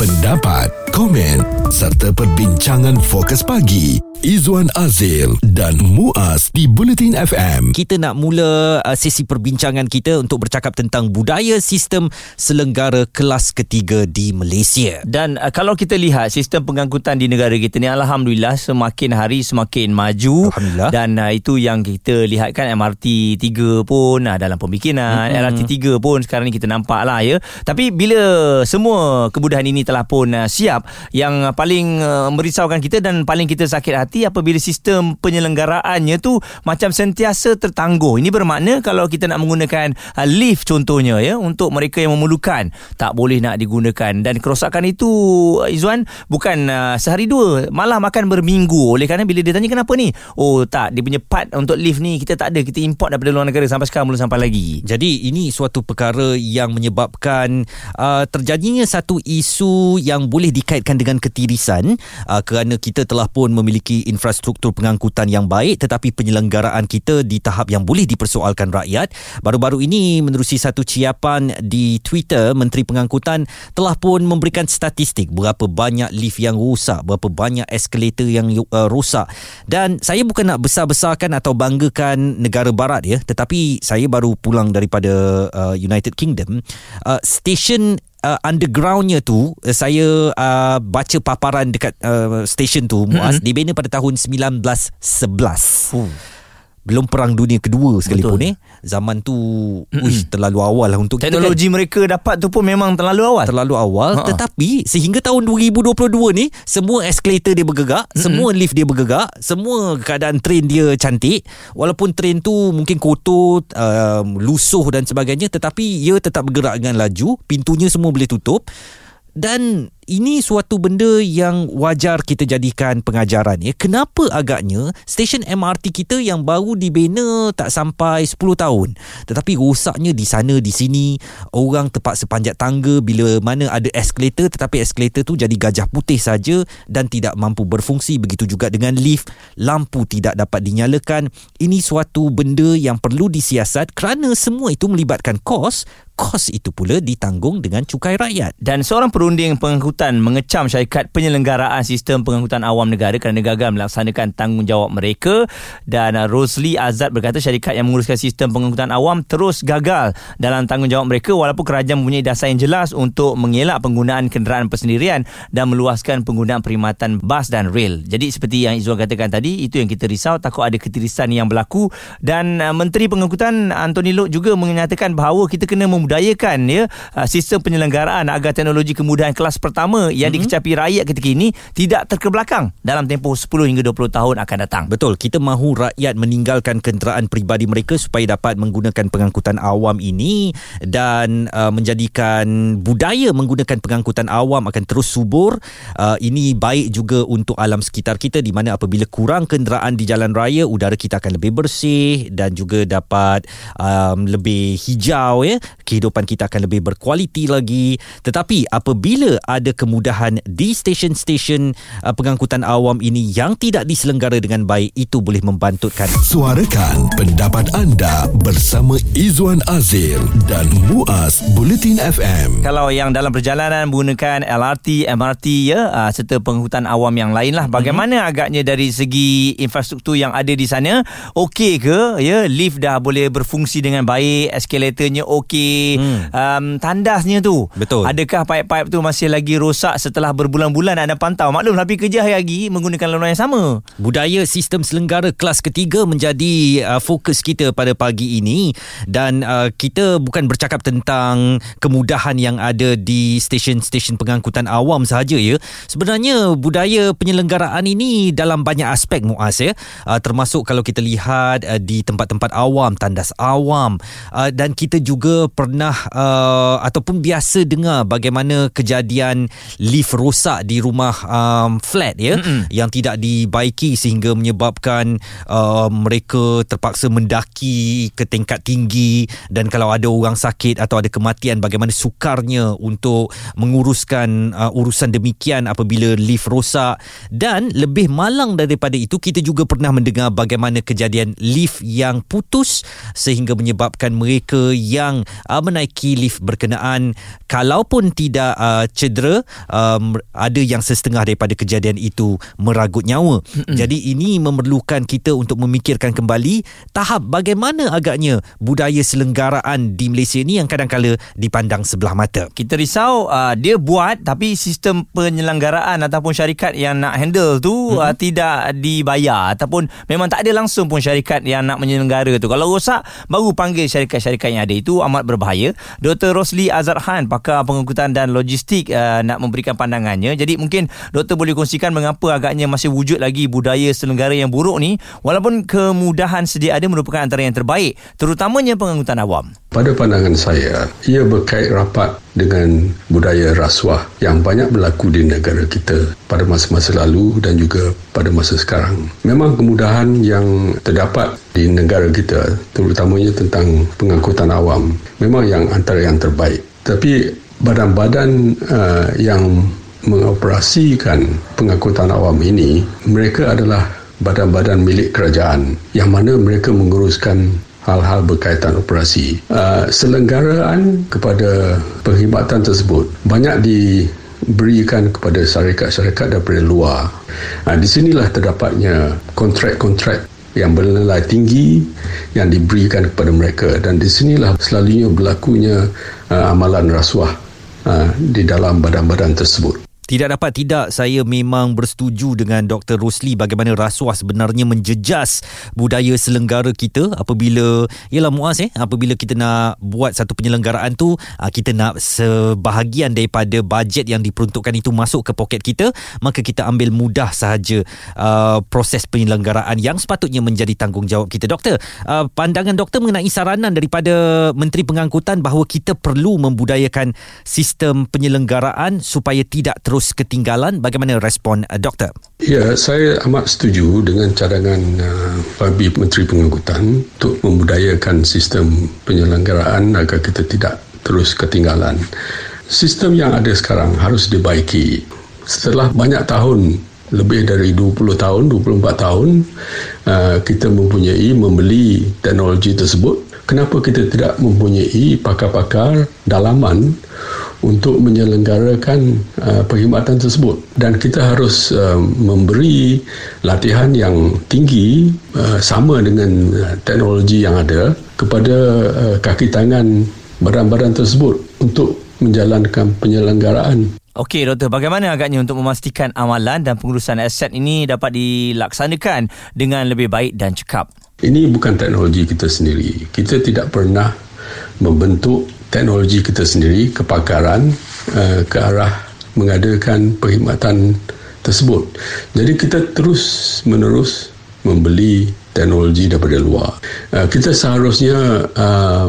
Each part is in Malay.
pendapat, komen serta perbincangan fokus pagi Izwan Azil dan Muaz di Bulletin FM. Kita nak mula uh, sesi perbincangan kita untuk bercakap tentang budaya sistem selenggara kelas ketiga di Malaysia. Dan uh, kalau kita lihat sistem pengangkutan di negara kita ni alhamdulillah semakin hari semakin maju Alhamdulillah. dan uh, itu yang kita lihat kan MRT 3 pun uh, dalam pembikinan, mm-hmm. LRT 3 pun sekarang ni kita nampak lah ya. Tapi bila semua kemudahan ini telah pun uh, siap yang paling uh, merisaukan kita dan paling kita sakit hati apabila sistem penyelenggaraannya tu macam sentiasa tertangguh. Ini bermakna kalau kita nak menggunakan uh, lift contohnya ya untuk mereka yang memerlukan tak boleh nak digunakan. Dan kerosakan itu uh, Izwan bukan uh, sehari dua malah makan berminggu. Oleh kerana bila dia tanya kenapa ni? Oh tak dia punya part untuk lift ni kita tak ada kita import daripada luar negara sampai sekarang belum sampai lagi. Jadi ini suatu perkara yang menyebabkan uh, terjadinya satu isu yang boleh dikaitkan dengan ketirisan uh, kerana kita telah pun memiliki infrastruktur pengangkutan yang baik tetapi penyelenggaraan kita di tahap yang boleh dipersoalkan rakyat. Baru-baru ini menerusi satu ciapan di Twitter Menteri Pengangkutan telah pun memberikan statistik berapa banyak lift yang rosak, berapa banyak eskalator yang uh, rosak. Dan saya bukan nak besar-besarkan atau banggakan negara barat ya, tetapi saya baru pulang daripada uh, United Kingdom. Uh, station uh, undergroundnya tu uh, saya uh, baca paparan dekat uh, station tu Muaz mm-hmm. dibina pada tahun 1911. Oh. Belum perang dunia kedua sekalipun Betul. eh. Zaman tu uish terlalu awal lah untuk teknologi mereka dapat tu pun memang terlalu awal terlalu awal Ha-ha. tetapi sehingga tahun 2022 ni semua escalator dia bergegak mm-hmm. semua lift dia bergegak semua keadaan train dia cantik walaupun train tu mungkin kotor um, lusuh dan sebagainya tetapi ia tetap bergerak dengan laju pintunya semua boleh tutup dan ini suatu benda yang wajar kita jadikan pengajaran ya. Kenapa agaknya stesen MRT kita yang baru dibina tak sampai 10 tahun? Tetapi rosaknya di sana di sini orang terpaksa panjat tangga bila mana ada eskalator tetapi eskalator tu jadi gajah putih saja dan tidak mampu berfungsi. Begitu juga dengan lift lampu tidak dapat dinyalakan. Ini suatu benda yang perlu disiasat kerana semua itu melibatkan kos. Kos itu pula ditanggung dengan cukai rakyat. Dan seorang perunding pengangkutan mengecam syarikat penyelenggaraan sistem pengangkutan awam negara kerana gagal melaksanakan tanggungjawab mereka dan uh, Rosli Azad berkata syarikat yang menguruskan sistem pengangkutan awam terus gagal dalam tanggungjawab mereka walaupun kerajaan mempunyai dasar yang jelas untuk mengelak penggunaan kenderaan persendirian dan meluaskan penggunaan perkhidmatan bas dan rel. Jadi seperti yang Izzuan katakan tadi itu yang kita risau takut ada ketirisan yang berlaku dan uh, Menteri Pengangkutan Anthony Loke juga menyatakan bahawa kita kena membudayakan ya uh, sistem penyelenggaraan agar teknologi kemudahan kelas pertama yang mm-hmm. dikecapi rakyat ketika ini tidak terkebelakang dalam tempoh 10 hingga 20 tahun akan datang. Betul, kita mahu rakyat meninggalkan kenderaan peribadi mereka supaya dapat menggunakan pengangkutan awam ini dan uh, menjadikan budaya menggunakan pengangkutan awam akan terus subur. Uh, ini baik juga untuk alam sekitar kita di mana apabila kurang kenderaan di jalan raya, udara kita akan lebih bersih dan juga dapat um, lebih hijau ya. Kehidupan kita akan lebih berkualiti lagi. Tetapi apabila ada kemudahan di stesen-stesen uh, pengangkutan awam ini yang tidak diselenggara dengan baik, itu boleh membantutkan Suarakan pendapat anda bersama Izwan Azil dan Muaz Bulletin FM. Kalau yang dalam perjalanan menggunakan LRT, MRT ya uh, serta pengangkutan awam yang lain lah bagaimana mm-hmm. agaknya dari segi infrastruktur yang ada di sana okey ke ya lift dah boleh berfungsi dengan baik eskalatornya okey Hmm. um, tandasnya tu Betul. adakah pipe-pipe tu masih lagi rosak setelah berbulan-bulan anda pantau maklum tapi kerja hari lagi menggunakan laluan yang sama Budaya sistem selenggara kelas ketiga menjadi uh, fokus kita pada pagi ini dan uh, kita bukan bercakap tentang kemudahan yang ada di stesen-stesen pengangkutan awam sahaja ya. Sebenarnya budaya penyelenggaraan ini dalam banyak aspek Muaz ya. Uh, termasuk kalau kita lihat uh, di tempat-tempat awam, tandas awam uh, dan kita juga pernah uh, ataupun biasa dengar bagaimana kejadian lift rosak di rumah um, flat ya Mm-mm. yang tidak dibaiki sehingga menyebabkan uh, mereka terpaksa mendaki ke tingkat tinggi dan kalau ada orang sakit atau ada kematian bagaimana sukarnya untuk menguruskan uh, urusan demikian apabila lift rosak dan lebih malang daripada itu kita juga pernah mendengar bagaimana kejadian lift yang putus sehingga menyebabkan mereka yang uh, menaiki lift berkenaan kalaupun tidak uh, cedera um, ada yang setengah daripada kejadian itu meragut nyawa. Mm-mm. Jadi ini memerlukan kita untuk memikirkan kembali tahap bagaimana agaknya budaya selenggaraan di Malaysia ini yang kadang-kala dipandang sebelah mata. Kita risau uh, dia buat tapi sistem penyelenggaraan ataupun syarikat yang nak handle tu mm-hmm. uh, tidak dibayar ataupun memang tak ada langsung pun syarikat yang nak menyelenggara tu. Kalau rosak baru panggil syarikat-syarikat yang ada itu amat berbahaya. Dr. Rosli Azhar pakar pengangkutan dan logistik uh, nak memberikan pandangannya. Jadi mungkin doktor boleh kongsikan mengapa agaknya masih wujud lagi budaya selenggara yang buruk ni walaupun kemudahan sedia ada merupakan antara yang terbaik terutamanya pengangkutan awam. Pada pandangan saya, ia berkait rapat dengan budaya rasuah yang banyak berlaku di negara kita pada masa-masa lalu dan juga pada masa sekarang. Memang kemudahan yang terdapat di negara kita, terutamanya tentang pengangkutan awam, memang yang antara yang terbaik. Tapi badan-badan uh, yang mengoperasikan pengangkutan awam ini, mereka adalah badan-badan milik kerajaan yang mana mereka menguruskan hal-hal berkaitan operasi. Uh, selenggaraan kepada perkhidmatan tersebut banyak diberikan kepada syarikat-syarikat daripada luar. Uh, di sinilah terdapatnya kontrak-kontrak yang bernilai tinggi yang diberikan kepada mereka dan di sinilah selalunya berlakunya uh, amalan rasuah uh, di dalam badan-badan tersebut. Tidak dapat tidak saya memang bersetuju dengan Dr. Rosli bagaimana rasuah sebenarnya menjejas budaya selenggara kita apabila ialah muas eh apabila kita nak buat satu penyelenggaraan tu ah, kita nak sebahagian daripada bajet yang diperuntukkan itu masuk ke poket kita maka kita ambil mudah sahaja uh, proses penyelenggaraan yang sepatutnya menjadi tanggungjawab kita doktor uh, pandangan doktor mengenai saranan daripada menteri pengangkutan bahawa kita perlu membudayakan sistem penyelenggaraan supaya tidak terus terus ketinggalan? Bagaimana respon uh, doktor? Ya saya amat setuju dengan cadangan uh, bagi menteri pengangkutan untuk membudayakan sistem penyelenggaraan agar kita tidak terus ketinggalan. Sistem yang ada sekarang harus dibaiki. Setelah banyak tahun lebih dari 20 tahun 24 tahun uh, kita mempunyai membeli teknologi tersebut. Kenapa kita tidak mempunyai pakar-pakar dalaman untuk menyelenggarakan uh, perkhidmatan tersebut dan kita harus uh, memberi latihan yang tinggi uh, sama dengan uh, teknologi yang ada kepada uh, kaki tangan badan-badan tersebut untuk menjalankan penyelenggaraan Okey doktor, bagaimana agaknya untuk memastikan amalan dan pengurusan aset ini dapat dilaksanakan dengan lebih baik dan cekap? Ini bukan teknologi kita sendiri. Kita tidak pernah membentuk teknologi kita sendiri, kepakaran uh, ke arah mengadakan perkhidmatan tersebut. Jadi kita terus menerus membeli teknologi daripada luar. Uh, kita seharusnya uh,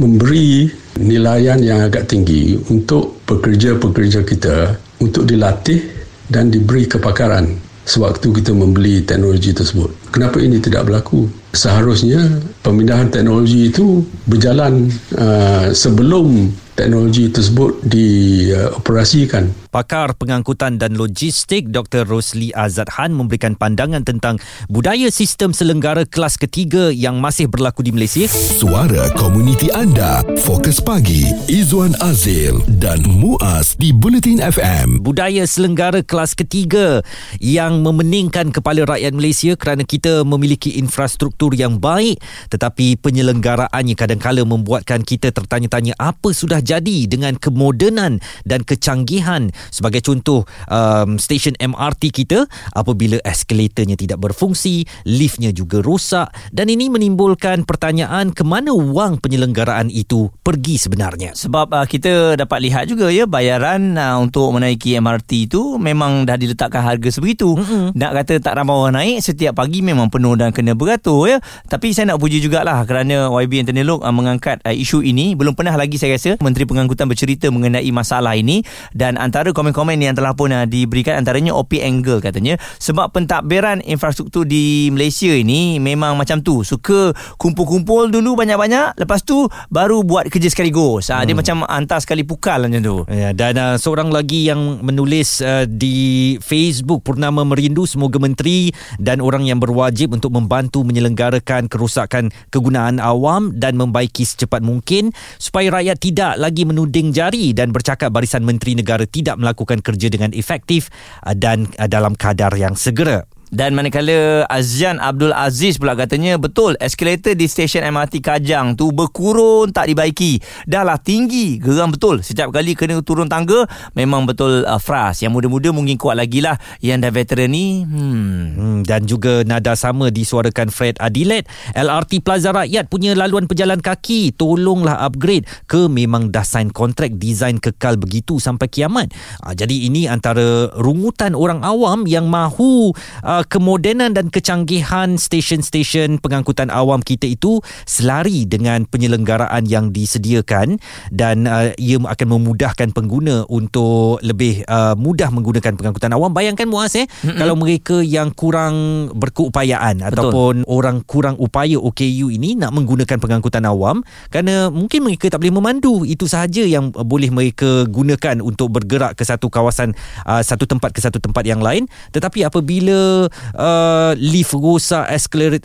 memberi nilaian yang agak tinggi untuk pekerja-pekerja kita untuk dilatih dan diberi kepakaran sewaktu kita membeli teknologi tersebut. Kenapa ini tidak berlaku? Seharusnya pemindahan teknologi itu berjalan uh, sebelum teknologi tersebut dioperasikan. Pakar pengangkutan dan logistik Dr. Rosli Azad Han memberikan pandangan tentang budaya sistem selenggara kelas ketiga yang masih berlaku di Malaysia. Suara komuniti anda, Fokus Pagi, Izwan Azil dan Muaz di Bulletin FM. Budaya selenggara kelas ketiga yang memeningkan kepala rakyat Malaysia kerana kita memiliki infrastruktur yang baik tetapi penyelenggaraannya kadang-kala membuatkan kita tertanya-tanya apa sudah jadi dengan kemodenan dan kecanggihan. Sebagai contoh um, stesen MRT kita apabila eskalatornya tidak berfungsi liftnya juga rosak dan ini menimbulkan pertanyaan ke mana wang penyelenggaraan itu pergi sebenarnya. Sebab uh, kita dapat lihat juga ya bayaran uh, untuk menaiki MRT itu memang dah diletakkan harga sebegitu. Mm-hmm. nak kata tak ramai orang naik setiap pagi memang penuh dan kena beratur ya. Tapi saya nak puji jugalah kerana YB Anthony Lok uh, mengangkat uh, isu ini. Belum pernah lagi saya rasa Menteri Pengangkutan bercerita mengenai masalah ini dan antara komen-komen yang telah pun uh, diberikan antaranya OP Angle katanya sebab pentadbiran infrastruktur di Malaysia ini memang macam tu. Suka kumpul-kumpul dulu banyak-banyak lepas tu baru buat kerja sekaligus. Uh, hmm. dia macam hantar sekali pukal macam tu. Ya, dan uh, seorang lagi yang menulis uh, di Facebook Purnama Merindu semoga menteri dan orang yang berwajib untuk membantu menyelenggarakan kerosakan kegunaan awam dan membaiki secepat mungkin supaya rakyat tidak lagi menuding jari dan bercakap barisan menteri negara tidak melakukan kerja dengan efektif uh, dan uh, dalam kadar yang segera. Dan manakala Azian Abdul Aziz pula katanya betul eskalator di stesen MRT Kajang tu berkurun tak dibaiki. Dah lah tinggi, geram betul. Setiap kali kena turun tangga memang betul uh, fras. Yang muda-muda mungkin kuat lagi lah. Yang dah veteran ni hmm. hmm. Dan juga nada sama disuarakan Fred Adilet. LRT Plaza Rakyat punya laluan pejalan kaki. Tolonglah upgrade ke memang dah sign kontrak design kekal begitu sampai kiamat. Uh, jadi ini antara rungutan orang awam yang mahu uh, kemodenan dan kecanggihan stesen-stesen pengangkutan awam kita itu selari dengan penyelenggaraan yang disediakan dan uh, ia akan memudahkan pengguna untuk lebih uh, mudah menggunakan pengangkutan awam. Bayangkan Muaz eh mm-hmm. kalau mereka yang kurang berkeupayaan Betul. ataupun orang kurang upaya OKU ini nak menggunakan pengangkutan awam kerana mungkin mereka tak boleh memandu itu sahaja yang boleh mereka gunakan untuk bergerak ke satu kawasan uh, satu tempat ke satu tempat yang lain tetapi apabila uh, lift rosak, escalator,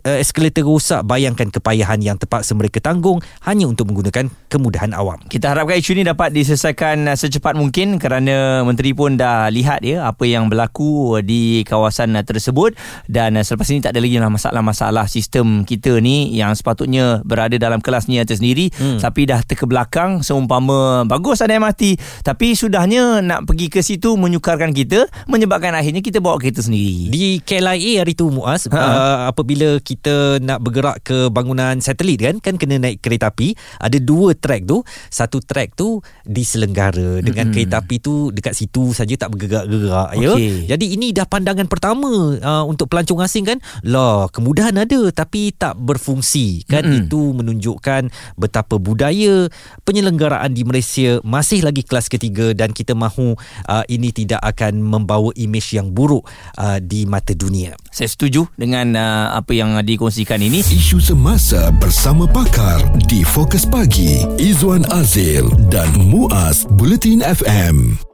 uh, rosak, bayangkan kepayahan yang terpaksa mereka tanggung hanya untuk menggunakan kemudahan awam. Kita harapkan isu ini dapat diselesaikan uh, secepat mungkin kerana menteri pun dah lihat ya apa yang berlaku di kawasan uh, tersebut dan uh, selepas ini tak ada lagi masalah-masalah sistem kita ni yang sepatutnya berada dalam kelasnya tersendiri hmm. tapi dah terkebelakang seumpama bagus ada MRT tapi sudahnya nak pergi ke situ menyukarkan kita menyebabkan akhirnya kita bawa kereta sendiri. Di KLIA hari tu Muaz ha. uh, apabila kita nak bergerak ke bangunan satelit kan kan kena naik kereta api ada dua track tu satu track tu diselenggara dengan mm-hmm. kereta api tu dekat situ saja tak bergerak-gerak okay. ya jadi ini dah pandangan pertama uh, untuk pelancong asing kan lah kemudahan ada tapi tak berfungsi kan mm-hmm. itu menunjukkan betapa budaya penyelenggaraan di Malaysia masih lagi kelas ketiga dan kita mahu uh, ini tidak akan membawa imej yang buruk uh, di mata dunia. Saya setuju dengan uh, apa yang dikongsikan ini. Isu semasa bersama pakar di Fokus Pagi, Izwan Azil dan Muaz Bulletin FM.